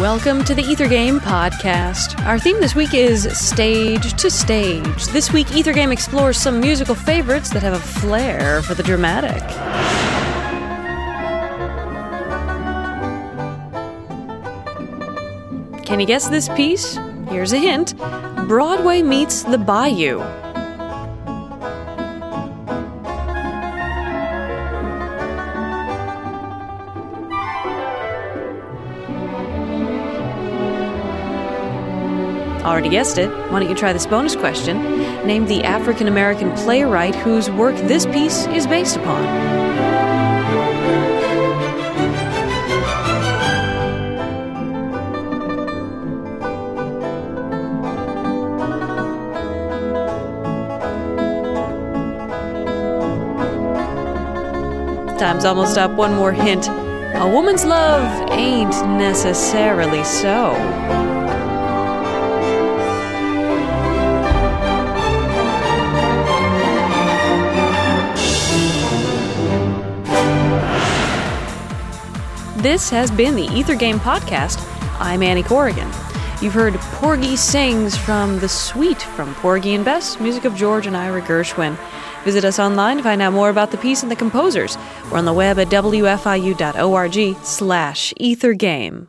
Welcome to the Ether Game podcast. Our theme this week is Stage to Stage. This week, Ether Game explores some musical favorites that have a flair for the dramatic. Can you guess this piece? Here's a hint Broadway meets the Bayou. Already guessed it. Why don't you try this bonus question? Name the African American playwright whose work this piece is based upon. Time's almost up. One more hint. A woman's love ain't necessarily so. This has been the Ether Game Podcast. I'm Annie Corrigan. You've heard Porgy Sings from The Suite from Porgy and Bess, music of George and Ira Gershwin. Visit us online to find out more about the piece and the composers. We're on the web at wfiu.org slash ethergame.